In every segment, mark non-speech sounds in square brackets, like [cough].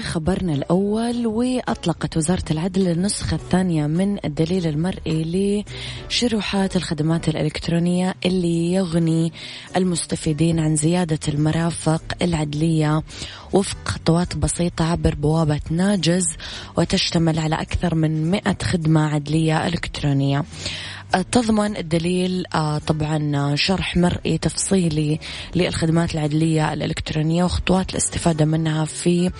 خبرنا الأول وأطلقت وزارة العدل النسخة الثانية من الدليل المرئي لشروحات الخدمات الإلكترونية اللي يغني المستفيدين عن زيادة المرافق العدلية وفق خطوات بسيطة عبر بوابة ناجز وتشتمل على أكثر من 100 خدمة عدلية إلكترونية. تضمن الدليل آه، طبعا شرح مرئي تفصيلي للخدمات العدلية الإلكترونية وخطوات الاستفادة منها في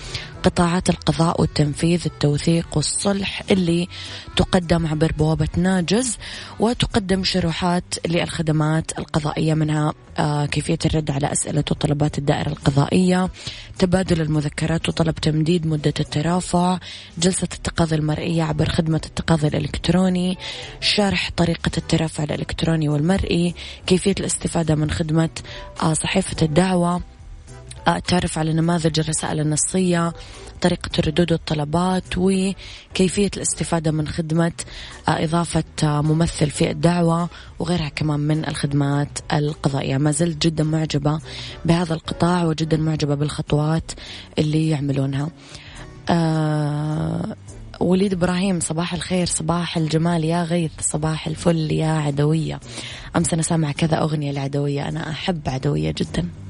قطاعات القضاء والتنفيذ التوثيق والصلح اللي تقدم عبر بوابة ناجز وتقدم شروحات للخدمات القضائية منها آه، كيفية الرد على أسئلة وطلبات الدائرة القضائية تبادل المذكرات وطلب تمديد مدة الترافع جلسة التقاضي المرئية عبر خدمة التقاضي الإلكتروني شرح طريقة الترافع الإلكتروني والمرئي كيفية الاستفادة من خدمة آه، صحيفة الدعوة. تعرف على نماذج الرسائل النصية طريقة الردود والطلبات وكيفية الاستفادة من خدمة آه، إضافة آه، ممثل في الدعوة وغيرها كمان من الخدمات القضائية. ما زلت جدا معجبة بهذا القطاع وجدا معجبة بالخطوات اللي يعملونها. أه وليد إبراهيم صباح الخير صباح الجمال يا غيث صباح الفل يا عدوية. أمس أنا سامع كذا أغنية العدويه أنا أحب عدوية جدا.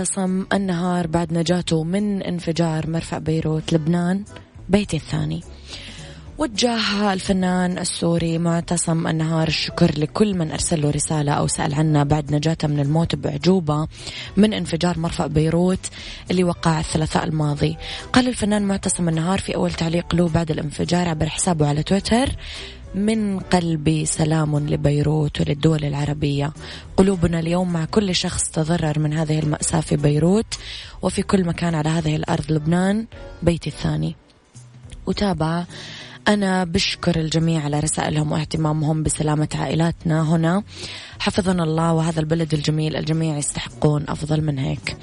من معتصم النهار بعد نجاته من انفجار مرفأ بيروت لبنان بيتي الثاني. وجه الفنان السوري معتصم النهار الشكر لكل من أرسل له رسالة أو سأل عنه بعد نجاته من الموت بعجوبة من انفجار مرفأ بيروت اللي وقع الثلاثاء الماضي. قال الفنان معتصم النهار في أول تعليق له بعد الانفجار عبر حسابه على تويتر من قلبي سلام لبيروت وللدول العربية. قلوبنا اليوم مع كل شخص تضرر من هذه المأساة في بيروت وفي كل مكان على هذه الأرض لبنان بيتي الثاني. وتابع أنا بشكر الجميع على رسائلهم واهتمامهم بسلامة عائلاتنا هنا. حفظنا الله وهذا البلد الجميل الجميع يستحقون أفضل من هيك.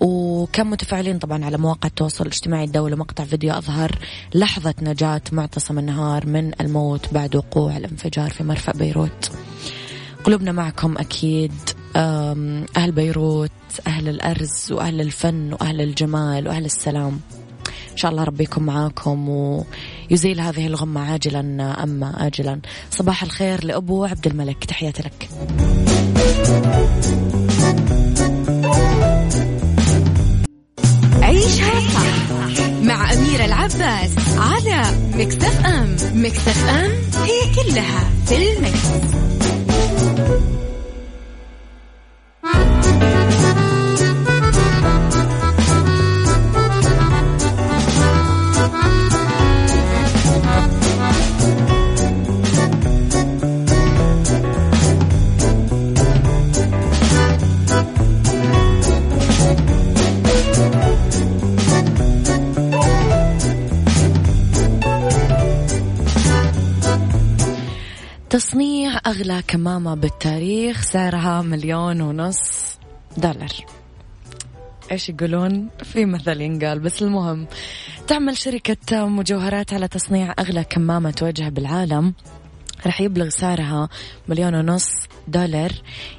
وكان متفاعلين طبعا على مواقع التواصل الاجتماعي الدولة مقطع فيديو أظهر لحظة نجاة معتصم النهار من الموت بعد وقوع الانفجار في مرفأ بيروت. قلوبنا معكم أكيد أهل بيروت أهل الأرز وأهل الفن وأهل الجمال وأهل السلام. شاء الله ربي يكون معاكم ويزيل هذه الغمة عاجلا أما آجلا. صباح الخير لأبو عبد الملك. تحياتي لك. عيشها صح مع أميرة العباس على مكتف أم. مكتف أم هي كلها في المكس. تصنيع أغلى كمامة بالتاريخ سعرها مليون ونص دولار. إيش يقولون؟ في مثل ينقال بس المهم. تعمل شركة مجوهرات على تصنيع أغلى كمامة وجه بالعالم. راح يبلغ سعرها مليون ونص دولار.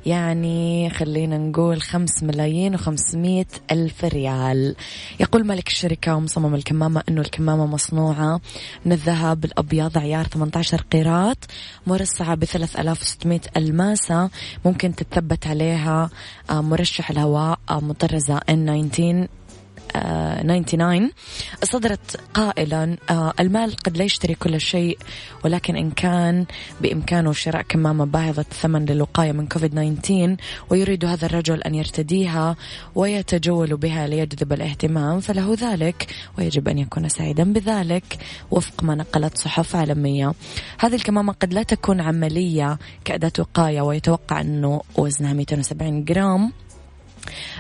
يعني خلينا نقول خمس ملايين وخمسمية ألف ريال. يقول مالك الشركة ومصمم الكمامة أنه الكمامة مصنوعة من الذهب الأبيض عيار 18 قيراط مرصعة ب 3600 ألماسة. ممكن تتثبت عليها آه، مرشح الهواء آه، مطرزة N19 99 صدرت قائلا آه، المال قد لا يشتري كل شيء ولكن إن كان بإمكانه شراء كمامة باهظة الثمن للوقاية من كوفيد 19 ويريد هذا الرجل أن يرتديها ويتجول بها ليجذب الاهتمام فله ذلك ويجب أن يكون سعيدا بذلك وفق ما نقلت صحف عالمية. هذه الكمامة قد لا تكون عملية كأداة وقاية ويتوقع أنه وزنها 270 جرام.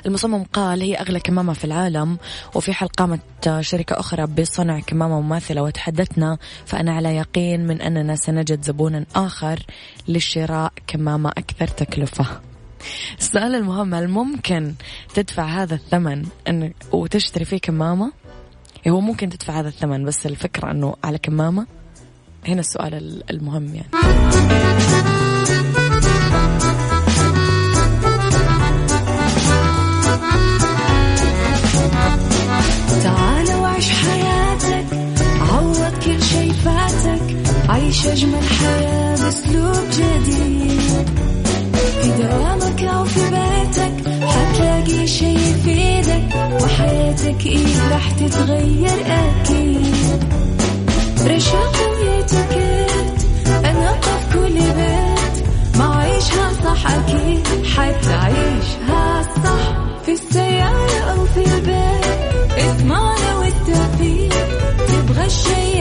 المصمم قال هي أغلى كمامة في العالم وفي حال قامت شركة أخرى بصنع كمامة مماثلة وتحدثنا فأنا على يقين من أننا سنجد زبونا آخر لشراء كمامة أكثر تكلفة. السؤال المهم هل ممكن تدفع هذا الثمن أن وتشتري فيه كمامة؟ هو ممكن تدفع هذا الثمن بس الفكرة أنه على كمامة؟ هنا السؤال المهم يعني. عيش أجمل حياة بأسلوب جديد. في دوامك أو في بيتك حتلاقي شي يفيدك وحياتك إيه راح تتغير أكيد. رشاق ويتوكيت أنا في كل بيت. ما عيشها صح أكيد حتعيشها صح. في السيارة أو في البيت اسمعنا والتوفيق. تبغى الشي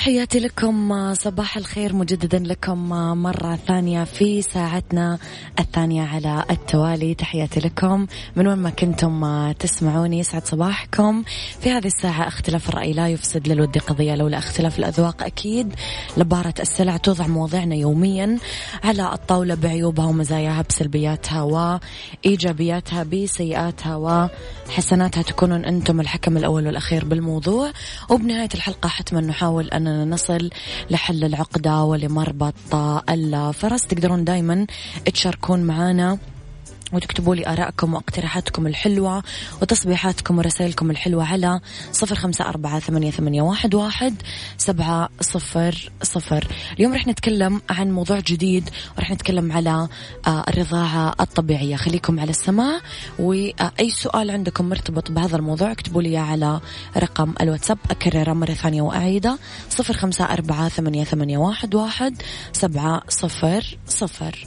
تحياتي لكم صباح الخير مجددا لكم مرة ثانية في ساعتنا الثانية على التوالي. تحياتي لكم. من وين ما كنتم تسمعوني يسعد صباحكم. في هذه الساعة اختلاف الرأي لا يفسد للود قضية لولا اختلاف الأذواق أكيد. لبارة السلع توضع مواضيعنا يوميا على الطاولة بعيوبها ومزاياها بسلبياتها وإيجابياتها بسيئاتها وحسناتها. تكونون أنتم الحكم الأول والأخير بالموضوع. وبنهاية الحلقة حتما نحاول أن أننا نصل لحل العقدة ولمربط الفرس تقدرون دايما تشاركون معنا وتكتبوا لي آراءكم واقتراحاتكم الحلوة وتصبيحاتكم ورسائلكم الحلوة على صفر خمسة أربعة ثمانية, ثمانية واحد, واحد سبعة صفر صفر. اليوم رح نتكلم عن موضوع جديد ورح نتكلم على آه، الرضاعة الطبيعية. خليكم على السماع وأي سؤال عندكم مرتبط بهذا الموضوع اكتبوا لي على رقم الواتساب أكرر مرة ثانية وأعيده. صفر خمسة أربعة ثمانية, ثمانية واحد, واحد سبعة صفر صفر.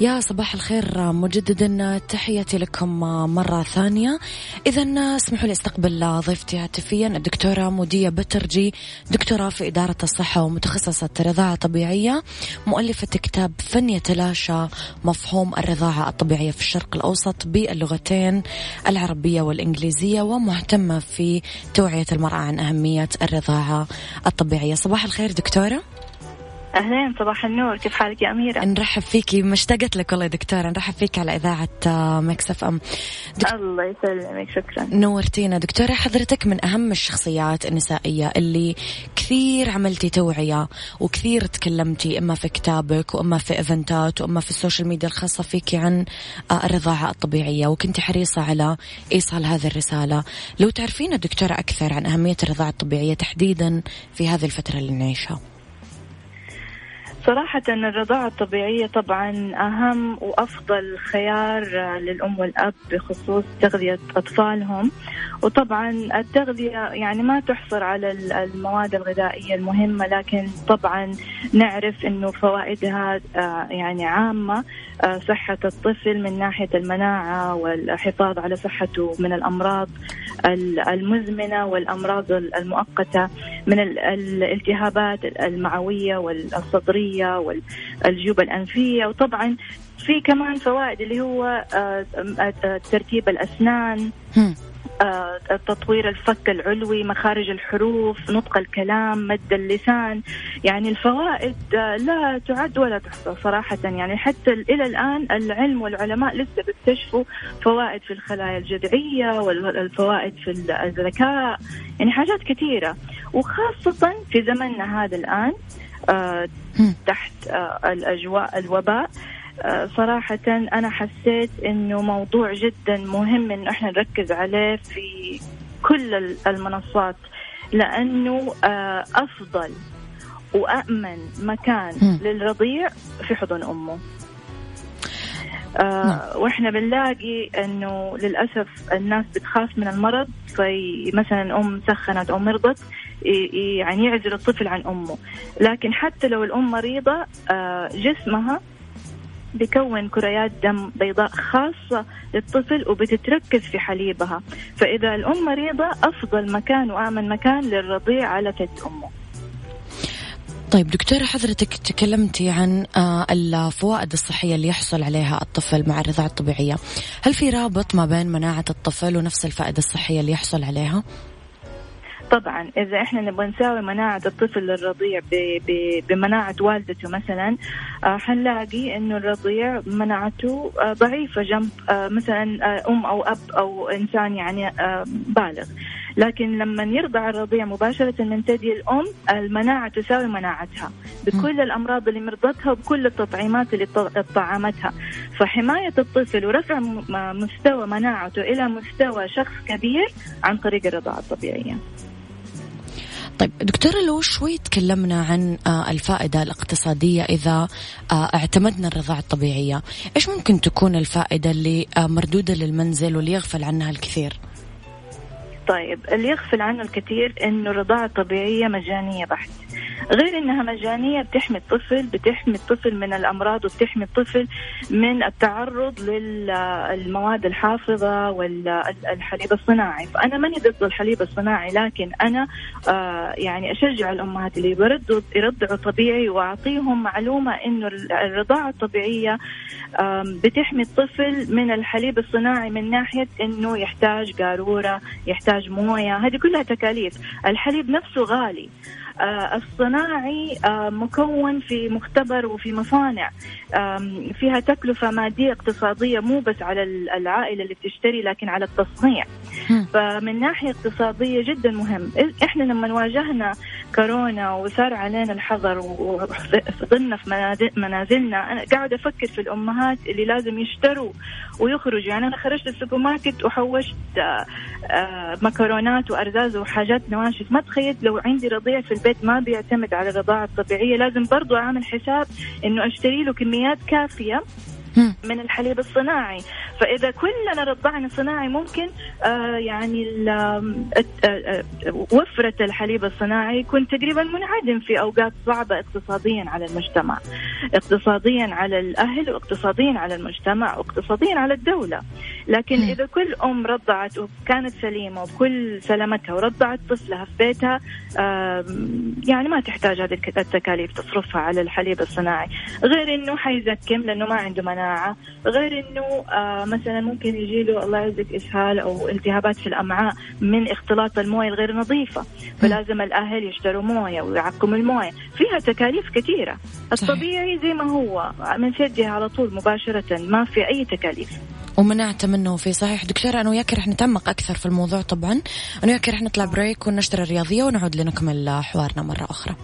يا صباح الخير مجددا تحياتي لكم مرة ثانية. إذا اسمحوا لي أستقبل ضيفتي هاتفيا الدكتورة مودية بترجي دكتورة في إدارة الصحة ومتخصصة رضاعة طبيعية مؤلفة كتاب فن يتلاشى مفهوم الرضاعة الطبيعية في الشرق الأوسط باللغتين العربية والإنجليزية ومهتمة في توعية المرأة عن أهمية الرضاعة الطبيعية. صباح الخير دكتورة. أهلين صباح النور. كيف حالك يا أميرة؟ نرحب فيكي مشتاقت لك والله دكتورة نرحب فيك على إذاعة آه، Mix FM. دك... الله يسلمك شكرا. نورتينا. دكتورة حضرتك من أهم الشخصيات النسائية اللي كثير عملتي توعية وكثير تكلمتي إما في كتابك وإما في event ات وإما في ال social media الخاصة فيكي عن آه، الرضاعة الطبيعية. وكنتي حريصة على إيصال هذه الرسالة. لو تعرفين دكتوره أكثر عن أهمية الرضاعة الطبيعية تحديدا في هذه الفترة اللي نعيشها. صراحة الرضاعة الطبيعية طبعا أهم وأفضل خيار للأم والأب بخصوص تغذية أطفالهم. وطبعا التغذية يعني ما تحصر على المواد الغذائية المهمة لكن طبعا نعرف أنه فوائدها آه، يعني عامة آه، صحة الطفل من ناحية المناعة والحفاظ على صحته من الأمراض المزمنة والأمراض المؤقتة من الالتهابات المعوية والصدرية. والجيوب الأنفية. وطبعا في كمان فوائد اللي هو آه، ترتيب الأسنان آه، تطوير الفك العلوي مخارج الحروف نطق الكلام مد اللسان. يعني الفوائد آه، لا تعد ولا تحصى صراحة. يعني حتى إلى الآن العلم والعلماء لسه بيكتشفوا فوائد في الخلايا الجذعية والفوائد في الذكاء. يعني حاجات كثيرة. وخاصة في زمننا هذا الآن آه، تحت الأجواء الوباء. آه، صراحة أنا حسيت إنه موضوع جدا مهم إنه إحنا نركز عليه في كل المنصات لأنه آه، أفضل وأأمن مكان للرضيع في حضن أمه. آه نعم. وإحنا بنلاقي إنه للأسف الناس بتخاف من المرض في مثلا أم سخنت أو مرضت. يعني يعزل الطفل عن أمه. لكن حتى لو الأم مريضة آه جسمها بكون كريات دم بيضاء خاصة للطفل وبتتركز في حليبها. فإذا الأم مريضة أفضل مكان وآمن مكان للرضيع على ثدي أمه. طيب دكتورة حضرتك تكلمتي عن آه، الفوائد الصحية اللي يحصل عليها الطفل مع الرضاعة الطبيعية. هل في رابط ما بين مناعة الطفل ونفس الفائدة الصحية اللي يحصل عليها؟ طبعا إذا إحنا نبغى نساوي مناعة الطفل للرضيع بمناعة والدته مثلا آه، حنلاقي إنه الرضيع مناعته آه، ضعيفة جنب آه، مثلا أم أو أب أو إنسان يعني بالغ. لكن لما يرضع الرضيع مباشرة من ثدي الأم المناعة تساوي مناعتها بكل الأمراض اللي مرضتها وبكل التطعيمات اللي طعمتها. فحماية الطفل ورفع مستوى مناعته إلى مستوى شخص كبير عن طريق الرضاعة الطبيعية. طيب دكتورة لو شوي تكلمنا عن آه، الفائدة الاقتصادية إذا آه، اعتمدنا الرضاعة الطبيعية. إيش ممكن تكون الفائدة اللي آه، مردودة للمنزل واللي يغفل عنها الكثير؟ طيب اللي يغفل عنه الكثير إنه الرضاعة الطبيعية مجانية بحت. غير إنها مجانية بتحمي الطفل بتحمي الطفل من الأمراض وبتحمي الطفل من التعرض للمواد الحافظة والحليب الصناعي. فأنا ماني ضد الحليب الصناعي لكن أنا آه يعني أشجع الأمهات اللي يردوا يرضعوا طبيعي وأعطيهم معلومة إنه الرضاعة الطبيعية بتحمي الطفل من الحليب الصناعي من ناحية إنه يحتاج قارورة يحتاج موية هذه كلها تكاليف. الحليب نفسه غالي. الصناعي آه، مكون في مختبر وفي مصانع. فيها تكلفة مادية اقتصادية مو بس على العائلة اللي بتشتري لكن على التصنيع. فمن ناحية اقتصادية جدا مهم. إحنا لما واجهنا كورونا وصار علينا الحظر وفضلنا في منازلنا أنا قاعد أفكر في الأمهات اللي لازم يشتروا ويخرجوا. يعني أنا خرجت السوبر ماركت وحوشت آه، مكرونات وأرزاز وحاجات نواشف. ما تخيلت لو عندي رضيع في البيت ما بيعتمد على الرضاعة الطبيعية. لازم برضو أعمل حساب إنه أشتري له كميات كافية من الحليب الصناعي. فإذا كلنا رضعنا صناعي ممكن آه يعني آه، آه، وفرة الحليب الصناعي يكون تقريبا منعدم في أوقات صعبة اقتصاديا على المجتمع. اقتصاديا على الأهل واقتصاديا على المجتمع واقتصاديا على الدولة. لكن إذا كل أم رضعت وكانت سليمة وبكل سلامتها ورضعت طفلها في بيتها يعني ما تحتاج هذه التكاليف تصرفها على الحليب الصناعي. غير إنه حيزكم لأنه ما عنده مناعة. غير إنه آه مثلا ممكن يجي له الله يعزك إسهال أو التهابات في الأمعاء من اختلاط الموية الغير نظيفة. فلازم الأهل يشتروا موية ويعقموا الموية. فيها تكاليف كثيرة. الطبيعي زي ما هو من ثديها على طول مباشرة ما في أي تكاليف. ومنعت منه في صحيح. دكتورة أنا وياك رح نتعمق أكثر في الموضوع طبعا. أنا وياك رح نطلع بريك ونشتري الرياضية ونعود لنكمل حوارنا مرة أخرى.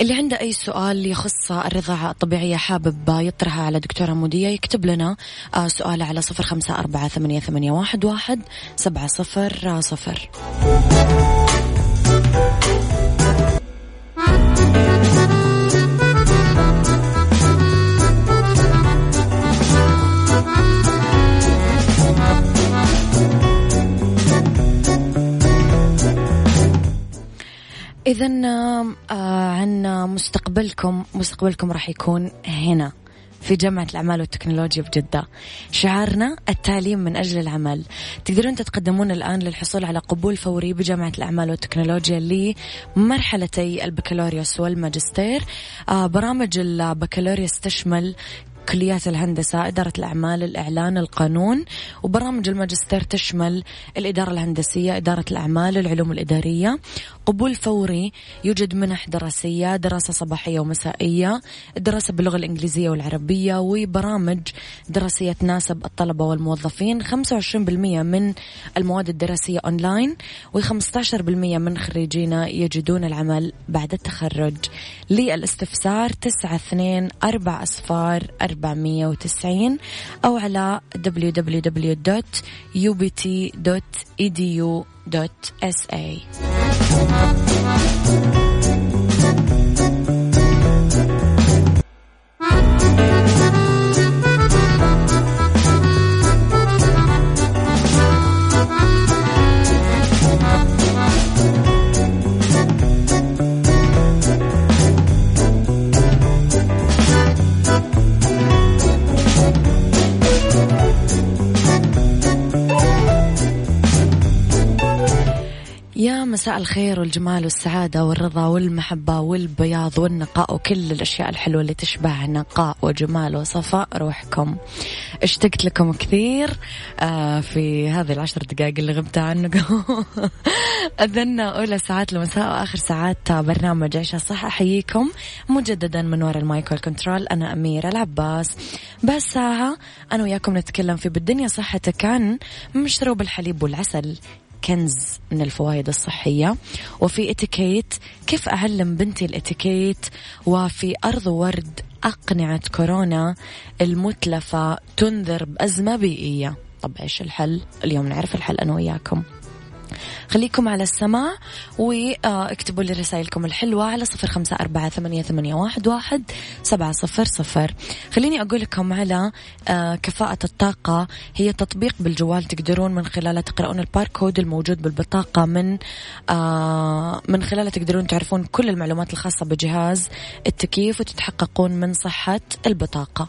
اللي عنده أي سؤال يخص الرضاعة الطبيعية حابب يطرحها على دكتورة مودية يكتب لنا آه، سؤاله على صفر خمسة أربعة ثمانية, واحد سبعة صفر صفر. إذا آه عن مستقبلكم مستقبلكم راح يكون هنا في جامعة الأعمال والتكنولوجيا بجدة شعارنا التعليم من أجل العمل. تقدرون تتقدمون الآن للحصول على قبول فوري بجامعة الأعمال والتكنولوجيا لمرحلتي البكالوريوس والماجستير. آه برامج البكالوريوس تشمل كليات الهندسة إدارة الأعمال الإعلان القانون وبرامج الماجستير تشمل الإدارة الهندسية إدارة الأعمال العلوم الإدارية. قبول فوري يوجد منح دراسية دراسة صباحية ومسائية الدراسة باللغة الإنجليزية والعربية وبرامج دراسية تناسب الطلبة والموظفين. 25% من المواد الدراسية أونلاين و15% من خريجينا يجدون العمل بعد التخرج. للإستفسار 92 4 أصفار 490 أو على www.ubt.edu.sa مساء الخير والجمال والسعادة والرضا والمحبة والبياض والنقاء وكل الأشياء الحلوة اللي تشبه نقاء وجمال وصفاء روحكم. اشتقت لكم كثير آه في هذه العشر دقائق اللي غبت عنكم. [laughs] أذن أولى ساعات المساء وآخر ساعات برنامج عيشها صح أحييكم مجددا من وراء المايك والكنترول. أنا أميرة العباس. بس ساعة أنا وياكم نتكلم في بالدنيا صحتك عن مشروب الحليب والعسل. كنز من الفوائد الصحية. وفي اتيكيت كيف أعلم بنتي الاتيكيت؟ وفي أرض ورد أقنعة كورونا المتلفة تنذر بأزمة بيئية. طب إيش الحل؟ اليوم نعرف الحل أنا وياكم. خليكم على السماع واكتبوا لي رسائلكم الحلوة على صفر خمسة أربعة ثمانية, ثمانية واحد, واحد سبعة صفر صفر. خليني أقول لكم على آه، كفاءة الطاقة. هي تطبيق بالجوال تقدرون من خلاله تقرؤون الباركود الموجود بالبطاقة من آه، من خلاله تقدرون تعرفون كل المعلومات الخاصة بجهاز التكييف وتتحققون من صحة البطاقة.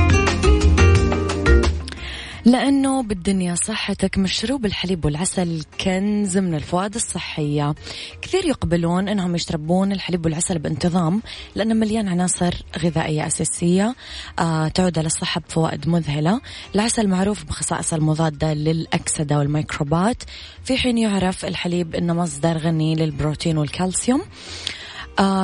لأنه بالدنيا صحتك مشروب الحليب والعسل كنز من الفوائد الصحية. كثير يقبلون أنهم يشربون الحليب والعسل بانتظام لأنه مليان عناصر غذائية أساسية آه تعود على الصحة بفوائد مذهلة. العسل معروف بخصائصه المضادة للأكسدة والميكروبات. في حين يعرف الحليب أنه مصدر غني للبروتين والكالسيوم.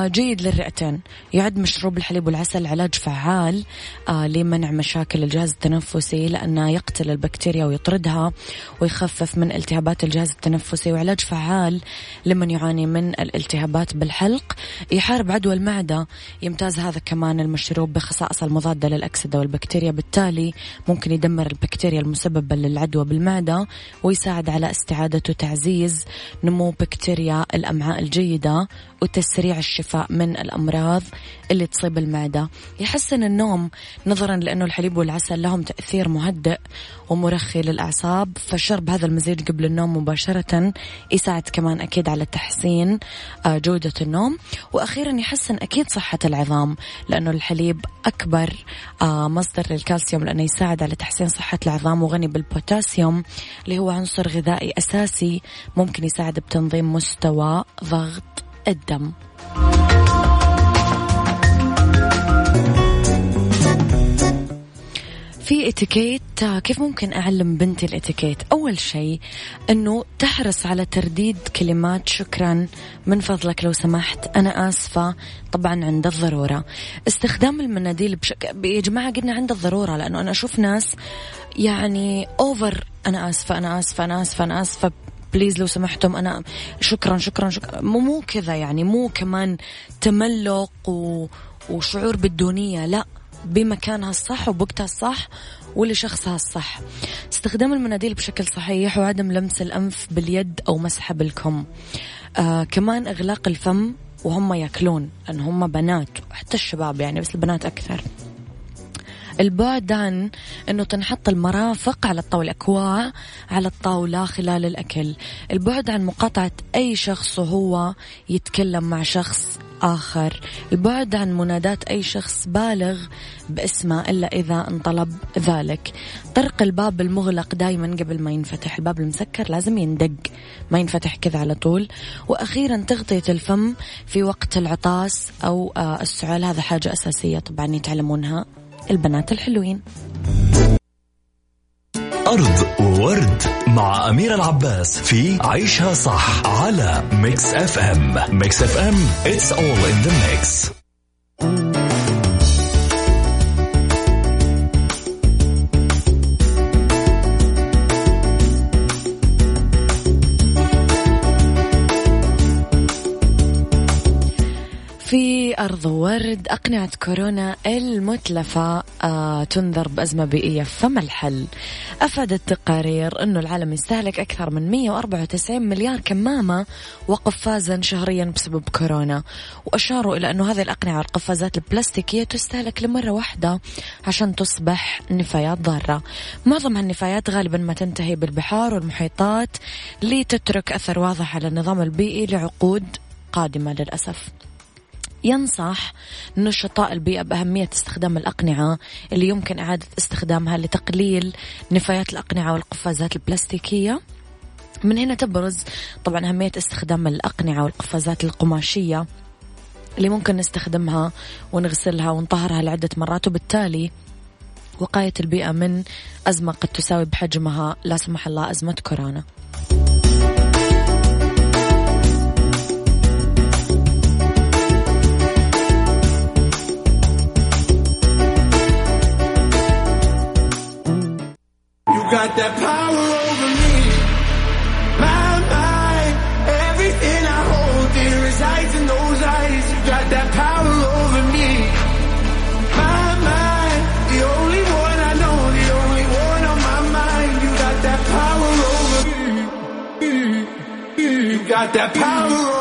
جيد للرئتين. يعد مشروب الحليب والعسل علاج فعال آه لمنع مشاكل الجهاز التنفسي لأنه يقتل البكتيريا ويطردها ويخفف من التهابات الجهاز التنفسي وعلاج فعال لمن يعاني من الالتهابات بالحلق. يحارب عدوى المعدة يمتاز هذا كمان المشروب بخصائص المضادة للأكسدة والبكتيريا بالتالي ممكن يدمر البكتيريا المسببة للعدوى بالمعدة ويساعد على استعادة وتعزيز نمو بكتيريا الأمعاء الجيدة وتسريع الشفاء من الأمراض اللي تصيب المعدة. يحسن النوم نظرا لأنه الحليب والعسل لهم تأثير مهدئ ومرخي للأعصاب فشرب هذا المزيج قبل النوم مباشرة يساعد كمان أكيد على تحسين آه، جودة النوم. وأخيرا يحسن أكيد صحة العظام لأنه الحليب أكبر آه، مصدر للكالسيوم لأنه يساعد على تحسين صحة العظام وغني بالبوتاسيوم اللي هو عنصر غذائي أساسي ممكن يساعد بتنظيم مستوى ضغط الدم. في اتيكيت كيف ممكن أعلم بنتي الاتيكيت أول شيء إنه تحرص على ترديد كلمات شكرا من فضلك لو سمحت. أنا آسفة طبعا عند الضرورة. استخدام المناديل بشكل يا جماعة قلنا عند الضرورة لأنه أنا أشوف ناس يعني over أنا آسفة أنا آسفة أنا آسفة أنا آسفة. please لو سمحتم أنا شكرا شكرا شكرا. مو مو كذا يعني مو كمان تملق و... وشعور بالدونية لا. بمكانها الصح وبوقتها الصح ولشخصها الصح. استخدام المناديل بشكل صحيح وعدم لمس الأنف باليد أو مسحه بالكم. آه كمان إغلاق الفم وهم يأكلون لأن هم بنات حتى الشباب يعني بس البنات أكثر. البعد عن أنه تنحط المرافق على الطاولة أكواع على الطاولة خلال الأكل. البعد عن مقاطعة أي شخص وهو يتكلم مع شخص آخر. البعد عن منادات أي شخص بالغ باسمه إلا إذا انطلب ذلك. طرق الباب المغلق دايما قبل ما ينفتح. الباب المسكر لازم يندق. ما ينفتح كذا على طول. وأخيرا تغطية الفم في وقت العطاس أو آه، السعال. هذا حاجة أساسية طبعا يتعلمونها البنات الحلوين. أرض وورد مع أمير العباس في عيشها صح على ميكس اف ام ميكس اف ام it's all in the mix. ورد أقنعة كورونا المتلفة آه تنذر بأزمة بيئية فما الحل؟ أفادت تقارير أنه العالم يستهلك أكثر من 194 مليار كمامة وقفازا شهريا بسبب كورونا. وأشاروا إلى أنه هذه الأقنعة والقفازات البلاستيكية تستهلك لمرة واحدة عشان تصبح نفايات ضارة. معظم هالنفايات غالبا ما تنتهي بالبحار والمحيطات لتترك أثر واضح على النظام البيئي لعقود قادمة للأسف. ينصح نشطاء البيئة بأهمية استخدام الأقنعة اللي يمكن إعادة استخدامها لتقليل نفايات الأقنعة والقفازات البلاستيكية. من هنا تبرز طبعا أهمية استخدام الأقنعة والقفازات القماشية اللي ممكن نستخدمها ونغسلها ونطهرها لعدة مرات وبالتالي وقاية البيئة من أزمة قد تساوي بحجمها لا سمح الله أزمة كورونا. Got that power over me. My mind, everything I hold dear resides in those eyes. You got that power over me. My mind, the only one I know, the only one on my mind. You got that power over me. You got that power